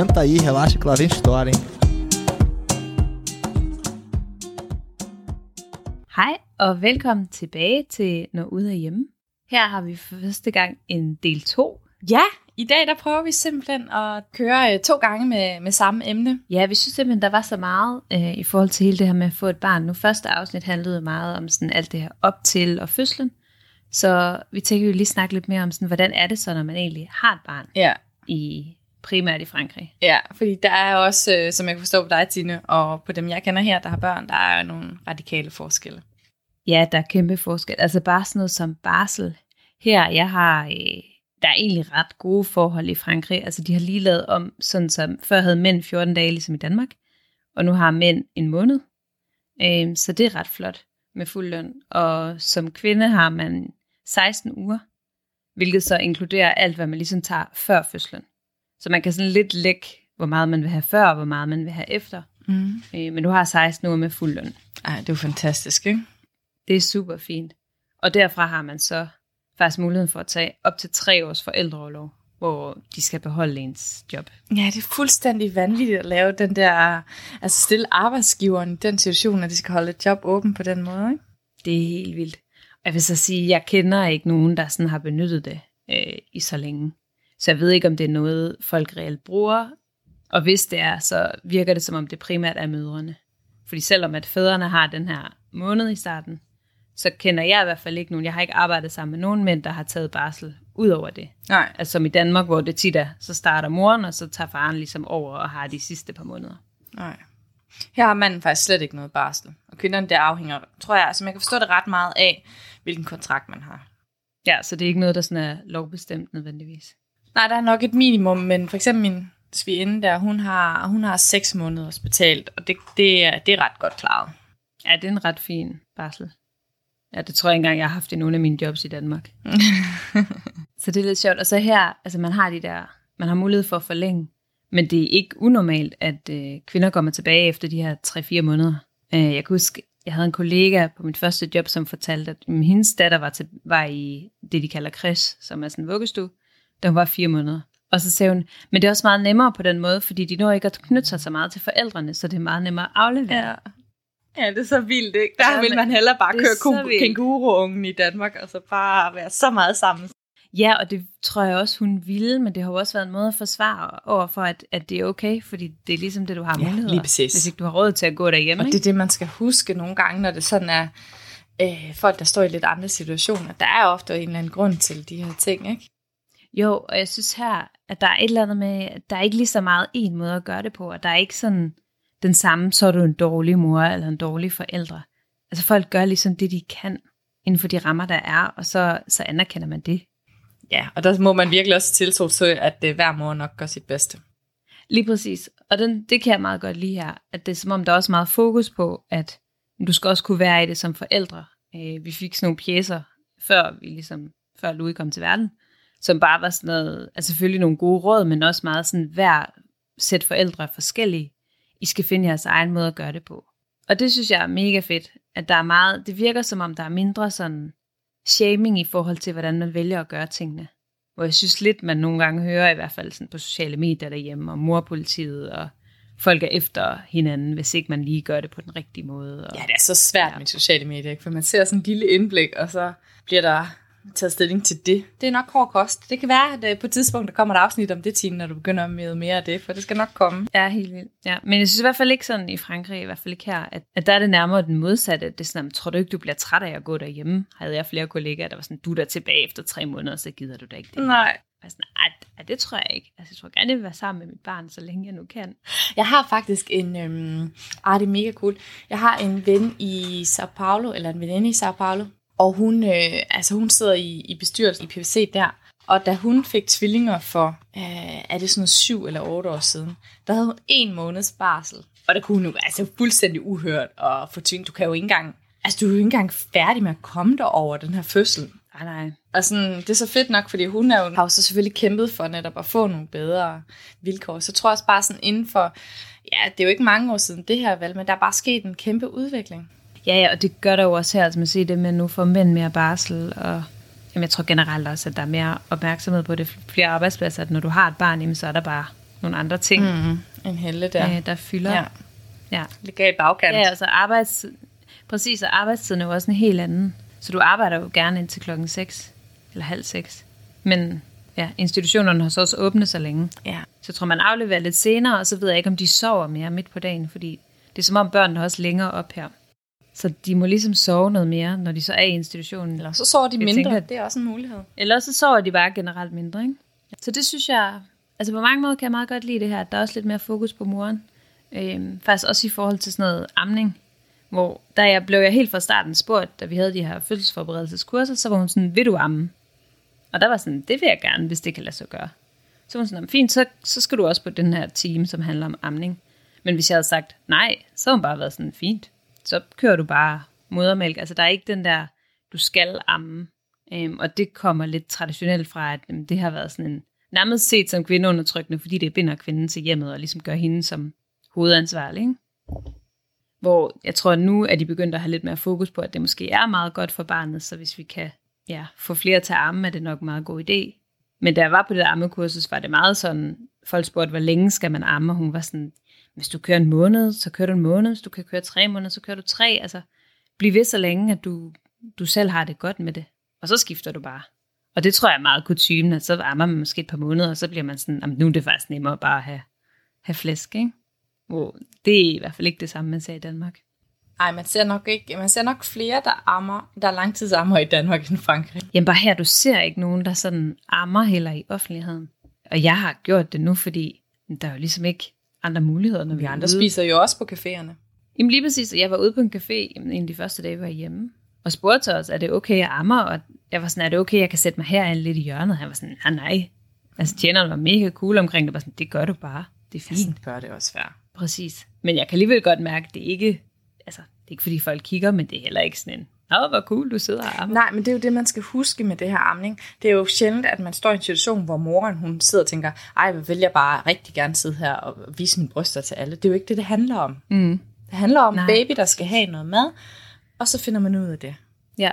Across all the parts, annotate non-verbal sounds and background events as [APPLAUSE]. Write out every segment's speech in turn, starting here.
Senta aí, relaxa que lá vem história, hein? Hej og velkommen tilbage til Når Ude af Hjemme. Her har vi for første gang en del 2. Ja, i dag der prøver vi simpelthen at køre øh, to gange med, med samme emne. Ja, vi synes simpelthen, der var så meget øh, i forhold til hele det her med at få et barn. Nu første afsnit handlede meget om sådan alt det her op til og fødslen. Så vi tænker jo lige snakke lidt mere om, sådan, hvordan er det så, når man egentlig har et barn Ja, i primært i Frankrig. ja fordi der er også, øh, som jeg kan forstå på dig, Tine, og på dem, jeg kender her, der har børn, der er nogle radikale forskelle. Ja, der er kæmpe forskel. Altså bare sådan noget som barsel. Her, jeg har, øh, der er egentlig ret gode forhold i Frankrig. Altså de har lige lavet om, sådan som før havde mænd 14 dage, ligesom i Danmark. Og nu har mænd en måned. Øh, så det er ret flot med fuld løn. Og som kvinde har man 16 uger, hvilket så inkluderer alt, hvad man ligesom tager før fødslen. Så man kan sådan lidt lægge, hvor meget man vil have før, og hvor meget man vil have efter. Mm. Øh, men du har 16 uger med fuld løn. Ej, det er jo fantastisk, ikke? Det er super fint. Og derfra har man så faktisk muligheden for at tage op til tre års forældreoverlov, hvor de skal beholde ens job. Ja, det er fuldstændig vanvittigt at lave den der, altså stille arbejdsgiveren i den situation, at de skal holde et job åben på den måde, ikke? Det er helt vildt. Jeg vil så sige, jeg kender ikke nogen, der sådan har benyttet det øh, i så længe. Så jeg ved ikke, om det er noget, folk reelt bruger. Og hvis det er, så virker det som om det primært er mødrene. Fordi selvom at fædrene har den her måned i starten, så kender jeg i hvert fald ikke nogen. Jeg har ikke arbejdet sammen med nogen mænd, der har taget barsel ud over det. Nej. Altså som i Danmark, hvor det tit er, så starter moren, og så tager faren ligesom over og har de sidste par måneder. Nej. Her har manden faktisk slet ikke noget barsel. Og kvinderne, det afhænger, tror jeg, altså man kan forstå det ret meget af, hvilken kontrakt man har. Ja, så det er ikke noget, der sådan er lovbestemt nødvendigvis. Nej, der er nok et minimum, men for eksempel min svigerinde der, hun har, hun har seks måneders betalt, og det, det, er, det er ret godt klaret. Ja, det er en ret fin barsel. Ja, det tror jeg ikke engang, jeg har haft i nogle af mine jobs i Danmark. [LAUGHS] så det er lidt sjovt. Og så her, altså man har de der, man har mulighed for at forlænge, men det er ikke unormalt, at øh, kvinder kommer tilbage efter de her 3-4 måneder. Øh, jeg kan huske, jeg havde en kollega på mit første job, som fortalte, at mm, hendes datter var, til, var i det, de kalder kres, som er sådan en vuggestue, da hun var fire måneder. Og så sagde hun, men det er også meget nemmere på den måde, fordi de når ikke at knytte sig så meget til forældrene, så det er meget nemmere at aflevere. Ja. Ja, det er så vildt, ikke? Der Ja, vil man hellere bare det køre kænguruungen i Danmark, og så bare være så meget sammen. Ja, og det tror jeg også, hun ville, men det har jo også været en måde at forsvare over for, at, at det er okay, fordi det er ligesom det, du har Ja, muligheder. lige præcis. Hvis ikke du har råd til at gå derhjemme. Og det ikke? er det, man skal huske nogle gange, når det sådan er øh, folk, der står i lidt andre situationer. Der er ofte en eller anden grund til de her ting, ikke? Jo, og jeg synes her, at der er et eller andet med, at der er ikke lige så meget en måde at gøre det på, og der er ikke sådan den samme, så er du en dårlig mor eller en dårlig forældre. Altså folk gør ligesom det, de kan inden for de rammer, der er, og så, så anerkender man det. Ja, og der må man virkelig også tiltro til, at øh, hver mor nok gør sit bedste. Lige præcis. Og den, det kan jeg meget godt lide her, at det er som om, der er også meget fokus på, at du skal også kunne være i det som forældre. Øh, vi fik sådan nogle pjæser, før vi ligesom, før Louis kom til verden, som bare var sådan noget, altså selvfølgelig nogle gode råd, men også meget sådan, hver sæt forældre er forskellige. I skal finde jeres egen måde at gøre det på. Og det synes jeg er mega fedt, at der er meget, det virker som om, der er mindre sådan shaming i forhold til, hvordan man vælger at gøre tingene. Hvor jeg synes lidt, man nogle gange hører, i hvert fald sådan på sociale medier derhjemme, og morpolitiet, og folk er efter hinanden, hvis ikke man lige gør det på den rigtige måde. Og, Ja, det er så svært med sociale medier, ikke? for man ser sådan en lille indblik, og så bliver der taget stilling til det. Det er nok hård kost. Det kan være, at øh, på et tidspunkt, der kommer et afsnit om det, Tine, når du begynder med mere af det, for det skal nok komme. Ja, helt vildt. Ja. Men jeg synes i hvert fald ikke sådan i Frankrig, i hvert fald ikke her, at, at der er det nærmere den modsatte. Det er sådan, tror du ikke, du bliver træt af at gå derhjemme? Havde jeg flere kollegaer, der var sådan, du er der tilbage efter tre måneder, så gider du da ikke det. Nej. Jeg var sådan, "Ej, ej, det tror jeg ikke. Altså, jeg tror gerne, jeg vil være sammen med mit barn, så længe jeg nu kan. Jeg har faktisk en, øhm, ah, det er mega cool. Jeg har en ven i Sao Paulo, eller en veninde i Sao Paulo, og hun, øh, altså hun sidder i, i bestyrelsen i PVC der, og da hun fik tvillinger for, øh, er det sådan syv eller otte år siden, der havde hun en måneds barsel. Og der kunne hun jo, altså fuldstændig uhørt og få tvilling. Du kan jo ikke engang, altså du er jo ikke engang færdig med at komme der over den her fødsel. Nej, nej. Og sådan, det er så fedt nok, fordi hun er jo, har jo så selvfølgelig kæmpet for netop at få nogle bedre vilkår. Så jeg tror også bare sådan inden for, ja, det er jo ikke mange år siden det her valg, men der er bare sket en kæmpe udvikling. Ja, ja, og det gør der jo også her, altså man siger det med, at nu får mænd mere barsel, og jamen, jeg tror generelt også, at der er mere opmærksomhed på det flere arbejdspladser, at når du har et barn, jamen, så er der bare nogle andre ting, Mm. En helle der. øh, der fylder. Ja. ja. Legal bagkant. Ja, altså arbejdstid, præcis, og arbejdstiden er jo også en helt anden. Så du arbejder jo gerne indtil klokken 6 eller halv 6. Men ja, institutionerne har så også åbnet så længe. ja. Så jeg tror, man afleverer lidt senere, og så ved jeg ikke, om de sover mere midt på dagen, fordi det er som om børnene er også længere op her. Så de må ligesom sove noget mere, når de så er i institutionen. Eller så sover de Jeg mindre. tænker, det er også en mulighed. Eller så sover de bare generelt mindre, ikke? Så det synes jeg, altså på mange måder kan jeg meget godt lide det her, at der er også lidt mere fokus på moren. Øhm, faktisk også i forhold til sådan noget amning, hvor der jeg, blev jeg helt fra starten spurgt, da vi havde de her fødselsforberedelseskurser, så var hun sådan, vil du amme? Og der var sådan, det vil jeg gerne, hvis det kan lade sig gøre. Så var hun sådan, fint, så, så skal du også på den her team, som handler om amning. Men hvis jeg havde sagt nej, så havde hun bare været sådan, fint, så kører du bare modermælk. Altså der er ikke den der, du skal amme. Øhm, og det kommer lidt traditionelt fra, at øhm, det har været sådan en, nærmest set som kvindeundertrykkende, fordi det binder kvinden til hjemmet og ligesom gør hende som hovedansvarlig. Ikke? Hvor jeg tror, at nu er de begyndt at have lidt mere fokus på, at det måske er meget godt for barnet, så hvis vi kan ja, få flere til at amme, er det nok en meget god idé. Men da jeg var på det der ammekursus, var det meget sådan, folk spurgte, hvor længe skal man amme, og hun var sådan, hvis du kører en måned, så kører du en måned, hvis du kan køre tre måneder, så kører du tre, altså bliv ved så længe, at du, du selv har det godt med det, og så skifter du bare. Og det tror jeg er meget kutumen, at så ammer man måske et par måneder, og så bliver man sådan, nu er det faktisk nemmere bare at have, have flæsk, ikke? Hvor det er i hvert fald ikke det samme, man ser i Danmark. Ej, man ser nok ikke, man ser nok flere, der ammer, der er langtidsammer i Danmark end Frankrig. Jamen bare her, du ser ikke nogen, der sådan ammer heller i offentligheden. Og jeg har gjort det nu, fordi der er jo ligesom ikke andre muligheder, når vi, Vi andre ude. spiser jo også på caféerne. Jamen lige præcis, jeg var ude på en café en af de første dage, jeg var hjemme, og spurgte til os, er det okay, jeg ammer? Og jeg var sådan, er det okay, jeg kan sætte mig herind lidt i hjørnet? Han var sådan, nej, nej. Altså tjeneren var mega cool omkring det, var sådan, det gør du bare. Det er fint. Sådan bør det også være. Præcis. Men jeg kan alligevel godt mærke, at det ikke, altså, det er ikke fordi folk kigger, men det er heller ikke sådan en, åh, hvor cool, du sidder og ammer. Nej, men det er jo det, man skal huske med det her amning. Det er jo sjældent, at man står i en situation, hvor moren hun sidder og tænker, ej, hvor vil jeg bare rigtig gerne sidde her og vise mine bryster til alle. Det er jo ikke det, det handler om. Mm. Det handler om Nej. baby, der skal have noget mad, og så finder man ud af det. Ja,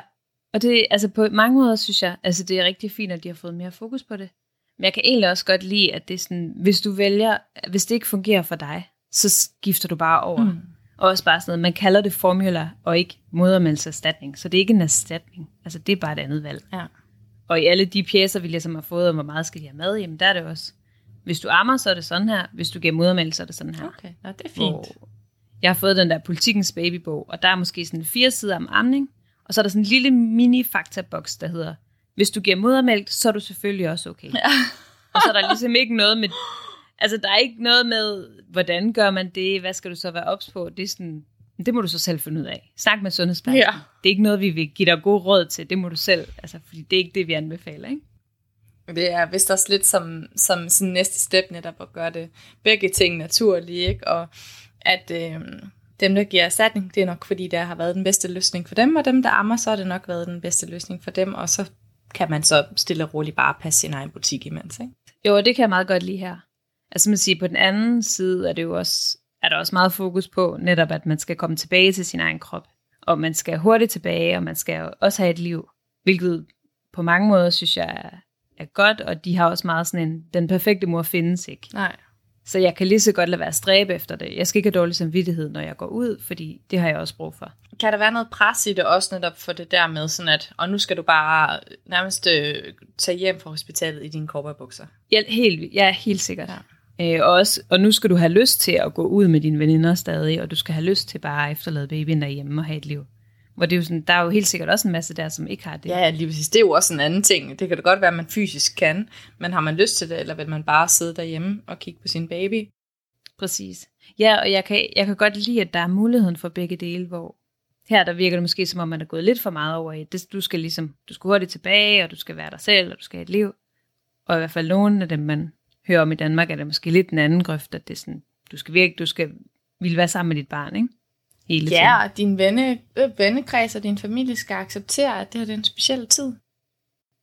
og det, altså på mange måder synes jeg, altså det er rigtig fint, at de har fået mere fokus på det. Men jeg kan egentlig også godt lide, at det er sådan, hvis du vælger, hvis det ikke fungerer for dig, så skifter du bare over. Mm. Og også bare sådan noget, man kalder det formula, og ikke modermælserstatning. Så det er ikke en erstatning. Altså det er bare et andet valg. Ja. Og i alle de pjæser, vi ligesom har fået om, hvor meget skal de have mad, jamen der er det også. Hvis du ammer, så er det sådan her. Hvis du giver modermælk, så er det sådan her. Okay, Nå, det er fint. Hvor jeg har fået den der politikens babybog, og der er måske sådan fire sider om amning, og så er der sådan en lille mini faktaboks, der hedder, hvis du giver modermælk, så er du selvfølgelig også okay. Ja. og så er der ligesom ikke noget med, altså der er ikke noget med, hvordan gør man det, hvad skal du så være ops på, det er sådan, det må du så selv finde ud af. Snak med sundhedsplejersken. Ja. Det er ikke noget, vi vil give dig god råd til, det må du selv, altså fordi det er ikke det, vi anbefaler, ikke? Det er vist også lidt som, som sådan næste step netop at gøre det begge ting naturlige, ikke? Og at øh, dem, der giver erstatning, det er nok fordi, der har været den bedste løsning for dem, og dem, der ammer, så har det nok været den bedste løsning for dem, og så kan man så stille og roligt bare passe sin egen butik imens, ikke? Jo, det kan jeg meget godt lide her. Altså man siger, på den anden side er det jo også, er der også meget fokus på netop, at man skal komme tilbage til sin egen krop. Og man skal hurtigt tilbage, og man skal også have et liv. Hvilket på mange måder synes jeg er, er godt, og de har også meget sådan en, den perfekte mor findes ikke. Nej. Så jeg kan lige så godt lade være at stræbe efter det. Jeg skal ikke have dårlig samvittighed, når jeg går ud, fordi det har jeg også brug for. Kan der være noget pres i det også netop for det der med sådan at, og nu skal du bare nærmest øh, tage hjem fra hospitalet i dine cowboybukser? Ja, helt, ja, helt sikkert. Ja. Øh, og, også, og nu skal du have lyst til at gå ud med dine veninder stadig, og du skal have lyst til bare at efterlade babyen derhjemme og have et liv. Hvor det er jo sådan, der er jo helt sikkert også en masse der, som ikke har det. Ja, lige præcis. Det er jo også en anden ting. Det kan da godt være, at man fysisk kan, men har man lyst til det, eller vil man bare sidde derhjemme og kigge på sin baby? Præcis. Ja, og jeg kan, jeg kan godt lide, at der er muligheden for begge dele, hvor her der virker det måske som om, man er gået lidt for meget over i, det, du skal ligesom, du skal hurtigt tilbage, og du skal være dig selv, og du skal have et liv. Og i hvert fald nogle af dem, man hører om i Danmark, er det måske lidt en anden grøft, at det er sådan, du skal virkelig, du skal ville være sammen med dit barn, ikke? Hele tiden. Ja, og din venne, øh, vennekreds og din familie skal acceptere, at det her er en speciel tid.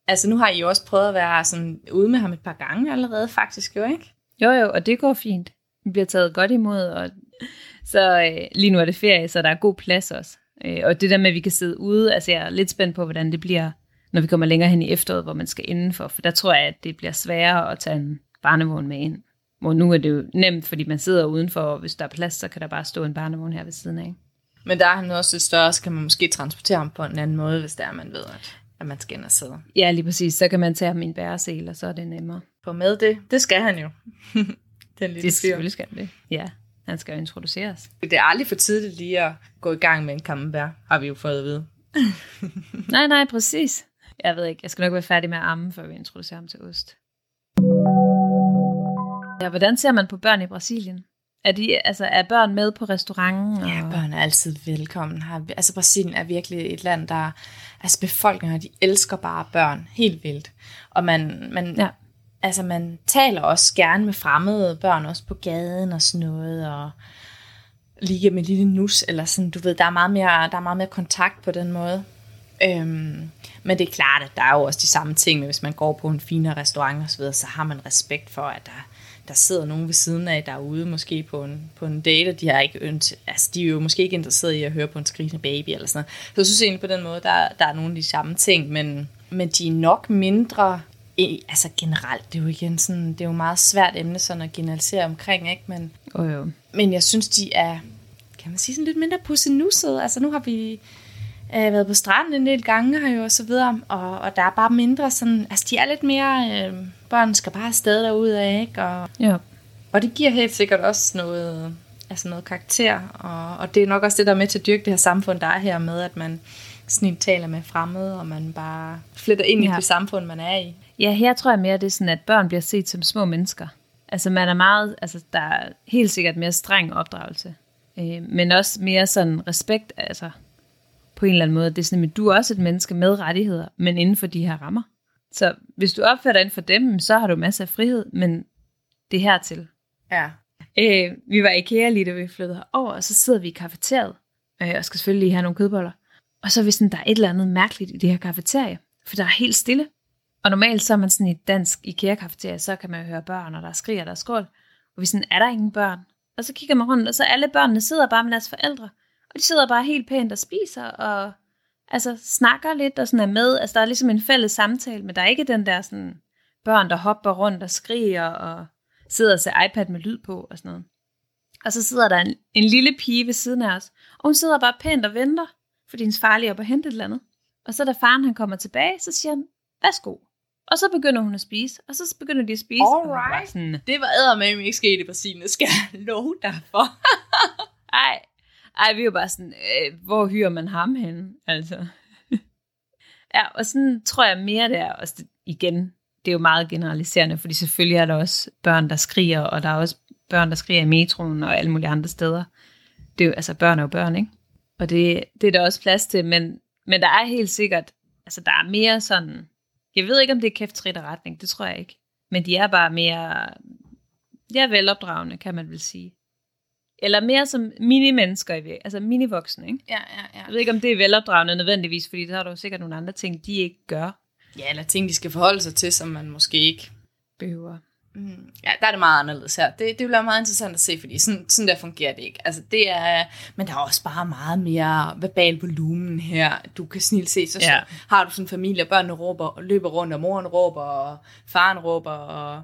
Altså nu har I jo også prøvet at være sådan ude med ham et par gange allerede, faktisk jo, ikke? Jo, jo, og det går fint. Vi bliver taget godt imod, og så øh, lige nu er det ferie, så der er god plads også. Øh, og det der med, at vi kan sidde ude, altså jeg er lidt spændt på, hvordan det bliver, når vi kommer længere hen i efteråret, hvor man skal indenfor, for der tror jeg, at det bliver sværere at tage en barnevogn med ind, Hvor nu er det jo nemt, fordi man sidder udenfor, og hvis der er plads, så kan der bare stå en barnevogn her ved siden af. Men der er han også lidt større, så kan man måske transportere ham på en anden måde, hvis der man ved, at, at man skal ind og sidde. Ja, lige præcis. Så kan man tage ham i en bæresel, og så er det nemmere. På med det, det skal han jo. [LAUGHS] Den lille Det selvfølgelig skal det. Ja, han skal jo introduceres. Det er aldrig for tidligt lige at gå i gang med en camembert, har vi jo fået at vide. [LAUGHS] Nej, nej, præcis. Jeg ved ikke, jeg skal nok være færdig med at amme, før vi introducerer ham til ost. Ja, hvordan ser man på børn i Brasilien? Er, de, altså, er børn med på restauranten? Og... Ja, børn er altid velkommen her. Altså Brasilien er virkelig et land, der... Altså befolkningen, de elsker bare børn helt vildt. Og man, man, Ja. altså, man taler også gerne med fremmede børn, også på gaden og sådan noget, og lige med lille nus, eller sådan, du ved, der er meget mere, der er meget mere kontakt på den måde. Øhm, men det er klart, at der er jo også de samme ting, men hvis man går på en finere restaurant og så videre, så har man respekt for, at der, der sidder nogen ved siden af derude, måske på en, på en date, og de, har ikke ønt, altså, de er jo måske ikke interesseret i at høre på en skrigende baby eller sådan noget. Så jeg synes egentlig på den måde, der, der er nogle af de samme ting, men, men de er nok mindre, altså generelt, det er jo igen sådan, det er jo et meget svært emne sådan at generalisere omkring, ikke? Men, Oh, jo. men jeg synes, de er, kan man sige, sådan lidt mindre pussenussede. Altså nu har vi øh, været på stranden en del gange her jo, og så videre, og, og der er bare mindre sådan, altså de er lidt mere, øh, børn skal bare afsted derude af, ikke? Og, Ja. og det giver helt sikkert også noget, altså noget karakter, og, og det er nok også det, der er med til at dyrke det her samfund, der er her med, at man snit taler med fremmede, og man bare fletter ind ja. i det samfund, man er i. Ja, her tror jeg mere, det er sådan, at børn bliver set som små mennesker. Altså man er meget, altså der er helt sikkert mere streng opdragelse. Øh, men også mere sådan respekt, altså på en eller anden måde. Det er sådan, at du er også et menneske med rettigheder, men inden for de her rammer. Så hvis du opfører dig inden for dem, så har du masser af frihed, men det er hertil. Ja. Øh, vi var i IKEA lige da vi flyttede over, og så sidder vi i kafeteriet, øh, og skal selvfølgelig lige have nogle kødboller. Og så er vi sådan, der er et eller andet mærkeligt i det her kafeterie, for der er helt stille. Og normalt så er man sådan i et dansk IKEA-kafeterie, så kan man jo høre børn, og der skriger, der er skål. Og vi sådan, er der ingen børn? Og så kigger man rundt, og så alle børnene sidder bare med deres forældre. Og de sidder bare helt pænt og spiser, og altså snakker lidt og sådan er med. Altså der er ligesom en fælles samtale, men der er ikke den der sådan børn, der hopper rundt og skriger og sidder og ser iPad med lyd på og sådan noget. Og så sidder der en, en lille pige ved siden af os, og hun sidder bare pænt og venter, fordi hendes far lige er oppe og hente et eller andet. Og så da faren han kommer tilbage, så siger han, værsgo. Og så begynder hun at spise, og så begynder de at spise. var Alright. sådan, Det var eddermame ikke sket i Brasilien, det skal jeg love dig for. [LAUGHS] ej, ej, vi er jo bare sådan, øh, hvor hyrer man ham hen? Altså. [LAUGHS] ja, og sådan tror jeg mere det er, også det, igen, det er jo meget generaliserende, fordi selvfølgelig er der også børn, der skriger, og der er også børn, der skriger i metroen og alle mulige andre steder. Det er jo, altså børn er jo børn, ikke? Og det, det er der også plads til, men, men der er helt sikkert, altså der er mere sådan, jeg ved ikke, om det er kæft retning, det tror jeg ikke. Men de er bare mere, ja, velopdragende, kan man vel sige. Eller mere som mini-mennesker, i vir- altså mini-voksne, ikke? Ja, ja, ja. Jeg ved ikke, om det er velopdragende nødvendigvis, fordi der er der jo sikkert nogle andre ting, de ikke gør. Ja, eller ting, de skal forholde sig til, som man måske ikke... Behøver. Mm, ja, der er det meget anderledes her. Det, det bliver meget interessant at se, fordi sådan, sådan der fungerer det ikke. Altså, det er, men der er også bare meget mere verbal volumen her. Du kan snilt se, så, Ja. ja. så har du sådan en familie, og børnene råber, og løber rundt, og moren råber, og faren råber, og,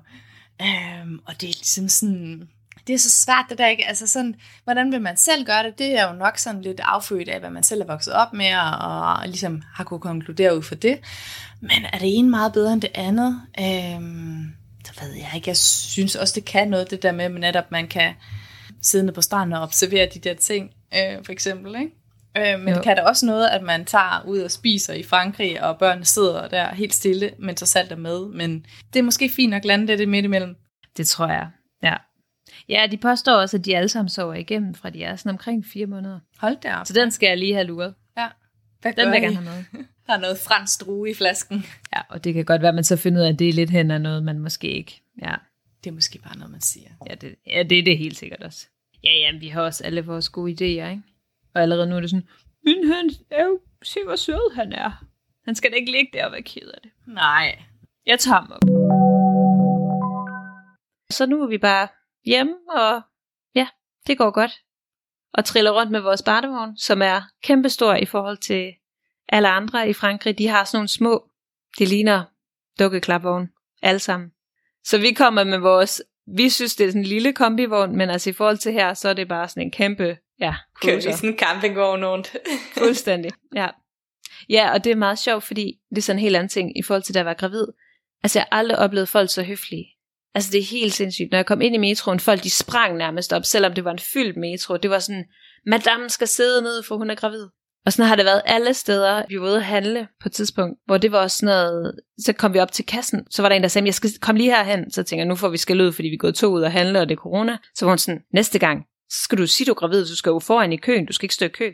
øhm, og det er ligesom sådan... Det er så svært, det der ikke. Altså sådan, hvordan vil man selv gøre det? Det er jo nok sådan lidt affødt af, hvad man selv er vokset op med, og, og ligesom har kunne konkludere ud for det. Men er det ene meget bedre end det andet? Øhm, det ved jeg ikke. Jeg synes også, det kan noget, det der med, at netop man kan sidde på stranden og observere de der ting, øh, for eksempel, ikke? Øh, men Jo. kan da også noget, at man tager ud og spiser i Frankrig, og børnene sidder der helt stille, men så salt er med. Men det er måske fint at lande det, det midt imellem. Det tror jeg, ja. Ja, de påstår også, at de alle sammen sover igennem, fra de er sådan omkring fire måneder. Hold da op. Så den skal jeg lige have luret. ja. Hvad Den gør vil jeg gerne have med. [LAUGHS] Har noget fransk drue i flasken. Ja, og det kan godt være, at man så finder ud af, at det er lidt hen af noget, man måske ikke. Ja, Det er måske bare noget, man siger. ja, det, ja det er det helt sikkert også. Ja, ja, vi har også alle vores gode idéer, ikke? Og allerede nu er det sådan, men han er jo, se hvor sød han er. Han skal da ikke ligge der og være ked af det. Nej. Jeg tager ham op. Så nu er vi bare hjemme, og ja, det går godt. Og triller rundt med vores barnevogn, som er kæmpestor i forhold til alle andre i Frankrig. De har sådan nogle små, de ligner dukkeklapvogn, alle sammen. Så vi kommer med vores vi synes, det er sådan en lille kombivogn, men altså i forhold til her, så er det bare sådan en kæmpe, ja, Kører vi sådan en campingvogn rundt. [LAUGHS] Fuldstændig, ja. Ja, og det er meget sjovt, fordi det er sådan en helt anden ting i forhold til, da jeg var gravid. Altså, jeg har aldrig oplevet folk så høflige. Altså, det er helt sindssygt. Når jeg kom ind i metroen, folk de sprang nærmest op, selvom det var en fyldt metro. Det var sådan, madame skal sidde ned, for hun er gravid. Og sådan har det været alle steder. Vi var ude at handle på et tidspunkt, hvor det var sådan noget, så kom vi op til kassen, så var der en, der sagde, jeg skal komme lige herhen. Så tænker jeg, nu får vi skal ud, fordi vi er gået to ud og handle, og det er corona. Så var hun sådan, næste gang, så skal du sige, du er gravid, du skal jo foran i køen, du skal ikke stå i kø.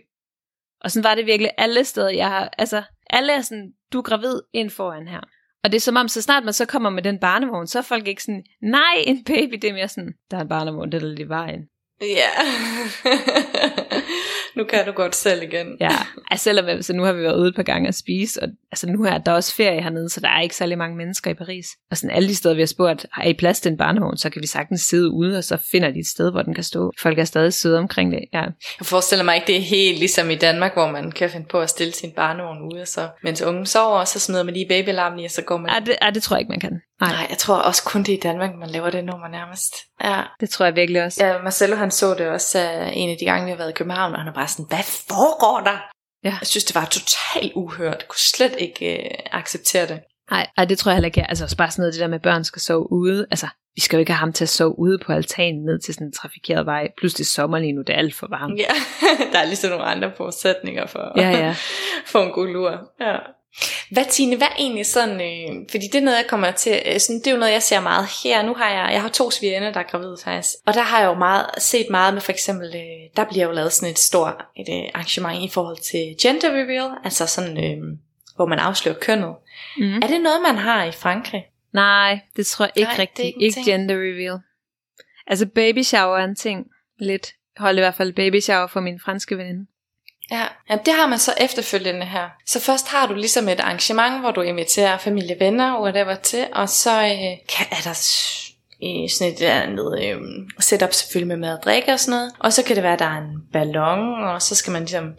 Og sådan var det virkelig alle steder. Jeg har, altså, alle er sådan, du er gravid ind foran her. Og det er som om, så snart man så kommer med den barnevogn, så er folk ikke sådan, nej, en baby, det er mere sådan, der er en barnevogn, det er lidt i vejen. Ja. [LAUGHS] nu kan du godt selv igen. Ja, altså selvom altså, nu har vi været ude et par gange at spise, og altså, nu er der også ferie hernede, så der er ikke særlig mange mennesker i Paris. Og sådan alle de steder, vi har spurgt, har I plads til en barnevogn, så kan vi sagtens sidde ude, og så finder de et sted, hvor den kan stå. Folk er stadig søde omkring det, ja. Jeg forestiller mig ikke, det er helt ligesom i Danmark, hvor man kan finde på at stille sin barnevogn ude, og så, mens ungen sover, så smider man lige babyalarmen i, og så går man... Ej, det, ej, det tror jeg ikke, man kan. Nej, jeg tror også kun det er i Danmark, man laver det nummer nærmest. Ja. det tror jeg virkelig også. Ja, Marcelo han så det også uh, en af de gange, vi har været i København, og han er bare sådan, hvad foregår der? Ja. Jeg synes, det var totalt uhørt. Jeg kunne slet ikke uh, acceptere det. Nej, ej, det tror jeg heller ikke. Altså også bare sådan noget, det der med, at børn skal sove ude. Altså, vi skal jo ikke have ham til at sove ude på altanen ned til sådan en trafikeret vej. Plus det er sommer lige nu, det er alt for varmt. Ja, [LAUGHS] der er ligesom nogle andre forudsætninger for, Ja, ja. [LAUGHS] for en god lur. Ja. Hvad Tine, hvad egentlig sådan, øh, fordi det er noget, jeg kommer til, øh, sådan, det er jo noget, jeg ser meget her. Nu har jeg, jeg har to svigerne, der er gravide faktisk, og der har jeg jo meget, set meget med for eksempel, øh, der bliver jo lavet sådan et stort et, øh, arrangement i forhold til gender reveal, altså sådan, øh, hvor man afslører kønnet. Mm. Er det noget, man har i Frankrig? Nej, det tror jeg ikke Nej, rigtigt. ikke Ikke, gender reveal. Altså baby shower er en ting. Lidt. Jeg holdt i hvert fald baby shower for min franske veninde. Ja, Jamen, det har man så efterfølgende her. Så først har du ligesom et arrangement, hvor du inviterer familie, venner, whatever til, og så øh, kan, er der øh, sådan et andet øh, setup selvfølgelig med mad og drikke og sådan noget. Og så kan det være, at der er en ballon, og så skal man ligesom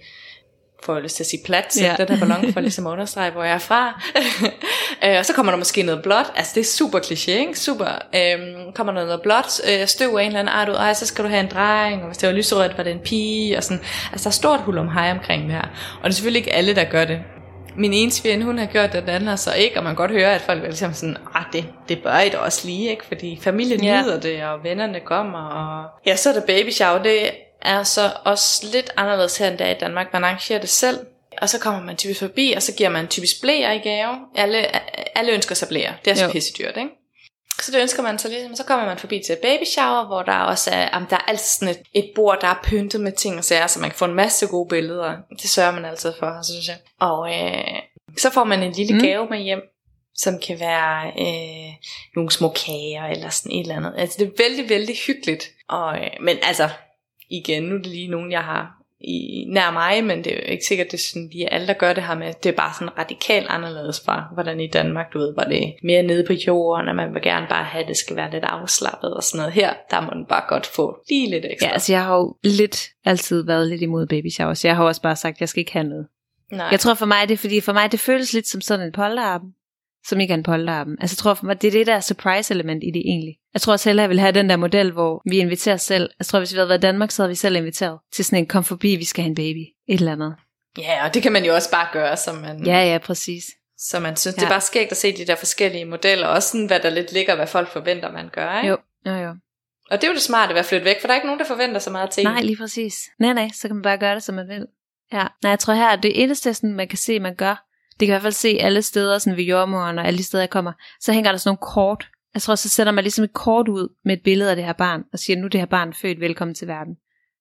får lyst til at sige plat, Ja. den her ballon for ligesom at understrege, hvor jeg er fra. [LAUGHS] øh, og så kommer der måske noget blåt, altså det er super kliché, ikke? Super. Øhm, kommer der noget blåt, øh, støv af en eller anden art ud, ej, så skal du have en dreng, og hvis det var lyserødt, var det en pige, og sådan. Altså der er stort hul om hej omkring det her. Og det er selvfølgelig ikke alle, der gør det. Min ene svigerinde, hun har gjort det, den anden har så ikke, og man kan godt høre, at folk er ligesom sådan, ah, det, det bør I da også lige, ikke? Fordi familien Ja. nyder det, og vennerne kommer, og... Ja, så er der baby shower, det er så også lidt anderledes her end der i Danmark. Man arrangerer det selv, og så kommer man typisk forbi, og så giver man typisk blæer i gave. Alle, alle ønsker sig blæer. Det er så Jo. pisse dyrt, ikke? Så det ønsker man så ligesom, så kommer man forbi til baby shower, hvor der også er, om der er altid sådan et, et bord, der er pyntet med ting og sager, så man kan få en masse gode billeder. Det sørger man altid for, synes jeg. Og øh, så får man en lille mm. gave med hjem, som kan være øh, nogle små kager eller sådan et eller andet. Altså det er vældig, vældig hyggeligt. Og, øh, men altså, igen, nu er det lige nogen, jeg har i nær mig, men det er jo ikke sikkert, det er sådan lige alle, der gør det her med. Det er bare sådan radikalt anderledes fra, hvordan i Danmark, du ved, hvor det er mere nede på jorden, og man vil gerne bare have, at det skal være lidt afslappet og sådan noget. Her, der må den bare godt få lige lidt ekstra. Ja, altså jeg har jo lidt altid været lidt imod baby shower, så jeg har også bare sagt, at jeg skal ikke have noget. Nej. Jeg tror for mig, det er fordi, for mig det føles lidt som sådan en polterappen, som ikke er en polterappen. Altså jeg tror det er det der surprise element i det egentlig. Jeg tror også hellere, jeg vil have den der model, hvor vi inviterer os selv. Jeg tror, hvis vi havde været i Danmark, så havde vi selv inviteret til sådan en, kom forbi, vi skal have en baby. Et eller andet. Ja, og det kan man jo også bare gøre, som man, Ja, ja, præcis. så man synes. Ja. Det er bare skægt at se de der forskellige modeller, også sådan, hvad der lidt ligger, hvad folk forventer, man gør. Ikke? Jo, jo, jo. Og det er jo det smarte ved at flytte væk, for der er ikke nogen, der forventer så meget til Nej, lige præcis. Nej, nej, så kan man bare gøre det, som man vil. Ja, nej, jeg tror her, at det eneste, sådan, man kan se, man gør, det kan jeg i hvert fald se alle steder, sådan ved jordmoren og alle de steder, jeg kommer, så hænger der sådan nogle kort. Jeg tror, så sætter man ligesom et kort ud med et billede af det her barn, og siger, nu er det her barn født, velkommen til verden.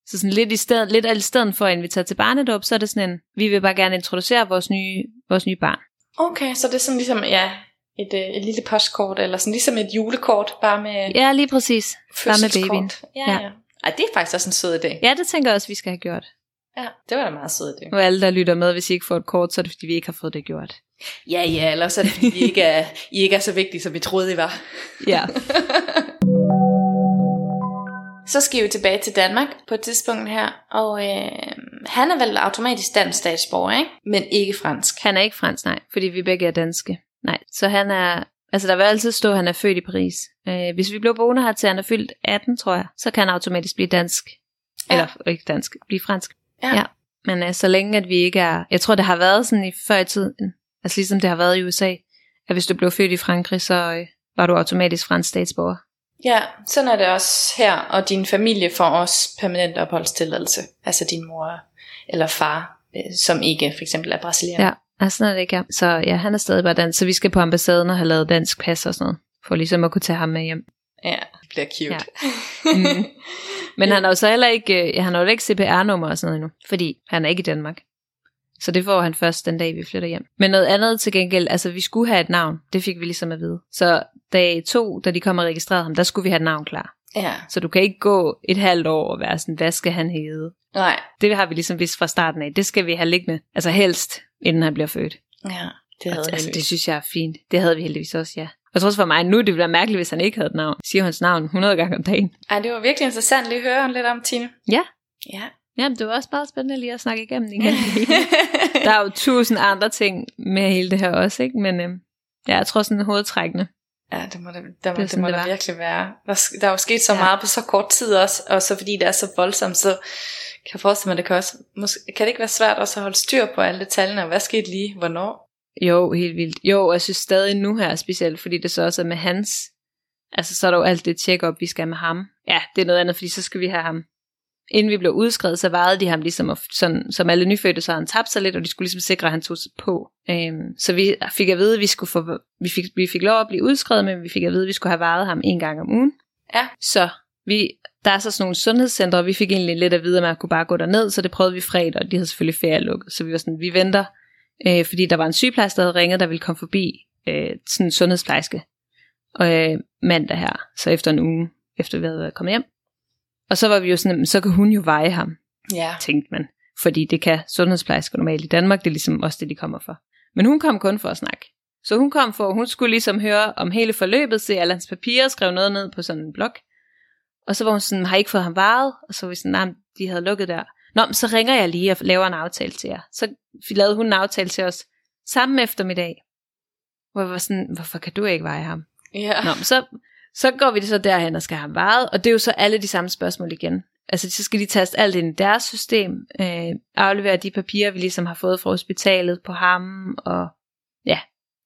Så sådan lidt i stedet, lidt i stedet for at invitere til barnedåb, så er det sådan en, vi vil bare gerne introducere vores nye, vores nye barn. Okay, så det er sådan ligesom, ja, et, øh, et lille postkort, eller sådan ligesom et julekort, bare med Ja, lige præcis. Bare med babyen. Ja, Ja. ja. Ej, det er faktisk også en sød idé. Ja, det tænker jeg også, vi skal have gjort. Ja, det var da meget sød idé. Nu alle, der lytter med, hvis I ikke får et kort, så er det fordi, vi ikke har fået det gjort. Ja, ja, ellers er det fordi, I ikke er, I ikke er så vigtige, som vi troede, I var. Ja. [LAUGHS] Så skal vi tilbage til Danmark på et tidspunkt her, og øh, han er vel automatisk dansk statsborger, ikke? Men ikke fransk. Han er ikke fransk, nej, fordi vi begge er danske. Nej, så han er Altså, der vil altid stå, at han er født i Paris. Øh, hvis vi bliver boende her til, han er fyldt 18, tror jeg, så kan han automatisk blive dansk. Ja. Eller ikke dansk, blive fransk. Ja. Ja. Men øh, så længe, at vi ikke er... Jeg tror, det har været sådan i før i tiden, altså ligesom det har været i USA, at hvis du blev født i Frankrig, så øh, var du automatisk fransk statsborger. Ja, sådan er det også her, og din familie får også permanent opholdstilladelse. Altså din mor eller far, øh, som ikke for eksempel er brasilianer. Ja, altså sådan er det ikke. Så ja, han er stadig bare dansk, så vi skal på ambassaden og have lavet dansk pas og sådan noget, for ligesom at kunne tage ham med hjem. ja det bliver cute. Ja. Mm. [LAUGHS] Men han har jo så heller ikke, øh, han har jo ikke CPR-nummer og sådan noget endnu, fordi han er ikke i Danmark. Så det får han først den dag, vi flytter hjem. Men noget andet til gengæld, altså vi skulle have et navn, det fik vi ligesom at vide. Så dag to, da de kom og registrerede ham, der skulle vi have et navn klar. ja. Så du kan ikke gå et halvt år og være sådan, hvad skal han hedde? Nej. Det har vi ligesom vidst fra starten af. Det skal vi have liggende, altså helst, inden han bliver født. Ja, det havde altså, jeg det synes jeg er fint. Det havde vi heldigvis også, ja. Jeg tror også for mig, nu det ville være mærkeligt, hvis han ikke havde et navn. Siger hans navn 100 gange om dagen. Ej, det var virkelig interessant lige at høre lidt om, Tine. Ja. Ja. Jamen, det var også meget spændende lige at snakke igennem igen. der er jo tusind andre ting med hele det her også, ikke? Men øhm, ja, jeg tror sådan hovedtrækkende. Ja, det må, der, må, Det det, må det der virkelig være. Der, der er jo sket så Ja. meget på så kort tid også, og så fordi det er så voldsomt, så kan jeg forestille mig, det kan også, måske, kan det ikke være svært også at holde styr på alle detaljerne, og hvad skete lige, hvornår? Jo, helt vildt. Jo, og jeg synes stadig nu her specielt, fordi det så også er med hans. Altså, så er der jo alt det check-up, vi skal med ham. Ja, det er noget andet, fordi så skal vi have ham. Inden vi blev udskrevet, så vejede de ham ligesom, at- sådan, som alle nyfødte, så han tabt sig lidt, og de skulle ligesom sikre, at han tog sig på. Øhm, så vi fik at vide, at vi, skulle få, vi, fik, vi fik lov at blive udskrevet, men vi fik at vide, at vi skulle have vejet ham en gang om ugen. Ja. Så vi, der er så sådan nogle sundhedscentre, og vi fik egentlig lidt at vide, at man kunne bare gå derned, så det prøvede vi fredag, og de havde selvfølgelig ferie lukket. Så vi var sådan, vi venter, øh, fordi der var en sygeplejerske, der havde ringet, der ville komme forbi, øh, sådan en sundhedsplejerske, og øh, mandag her, så efter en uge, efter vi havde været kommet hjem. Og så var vi jo sådan, "Jamen, så kan hun jo veje ham, Ja. tænkte man. Fordi det kan sundhedsplejersker normalt i Danmark, det er ligesom også det, de kommer for. Men hun kom kun for at snakke. Så hun kom for, hun skulle ligesom høre om hele forløbet, se alle hans papirer, skrev noget ned på sådan en blog. Og så var hun sådan, har I ikke fået ham varet? Og så var vi sådan, nej, de havde lukket der. Nå, så ringer jeg lige og laver en aftale til jer. Så lavede hun en aftale til os samme eftermiddag. Hvor jeg var sådan, hvorfor kan du ikke veje ham? Ja. Nå, så, så går vi så derhen og skal have ham varet, og det er jo så alle de samme spørgsmål igen. Altså, så skal de taste alt ind i deres system, øh, aflevere de papirer, vi ligesom har fået fra hospitalet på ham, og ja,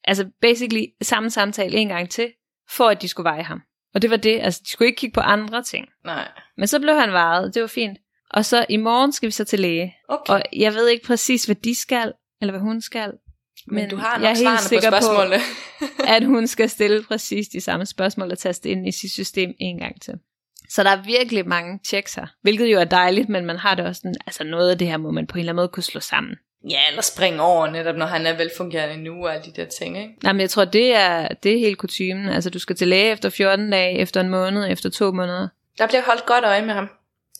altså basically samme samtale en gang til, for at de skulle veje ham. Og det var det, altså de skulle ikke kigge på andre ting. Nej. Men så blev han vejet, det var fint. Og så i morgen skal vi så til læge. Okay. Og jeg ved ikke præcis, hvad de skal, eller hvad hun skal. men, men du har nok jeg er helt på sikker på- spørgsmålene. [LAUGHS] at hun [LAUGHS] skal stille præcis de samme spørgsmål og taste ind i sit system en gang til. Så der er virkelig mange checks her, hvilket jo er dejligt, men man har det også sådan, altså noget af det her må man på en eller anden måde kunne slå sammen. ja, eller springe over netop, når han er velfungerende nu og alle de der ting, ikke? Nej, men jeg tror, det er, det er helt kutumen. Altså, du skal til læge efter 14 dage, efter en måned, efter to måneder. Der bliver holdt godt øje med ham,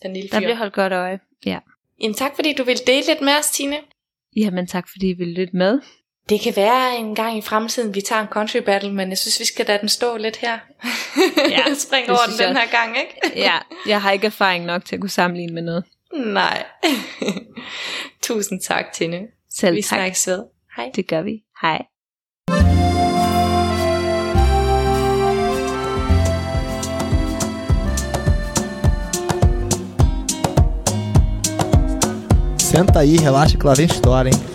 den lille fyr. Der bliver holdt godt øje. Ja. Jamen tak, fordi du vil dele lidt med os, Tine. Jamen, tak fordi I ville lytte med. Det kan være en gang i fremtiden, vi tager en country battle, men jeg synes, vi skal lade den stå lidt her. Ja, [LAUGHS] Spring over den den her gang, ikke? [LAUGHS] Ja, jeg har ikke erfaring nok til at kunne sammenligne med noget. Nej. [LAUGHS] Tusind tak, Tine. Selv vi tak. snakkes ved. Hej. Det gør vi. Hej. Senta aí, relaxa que lá vem história, hein?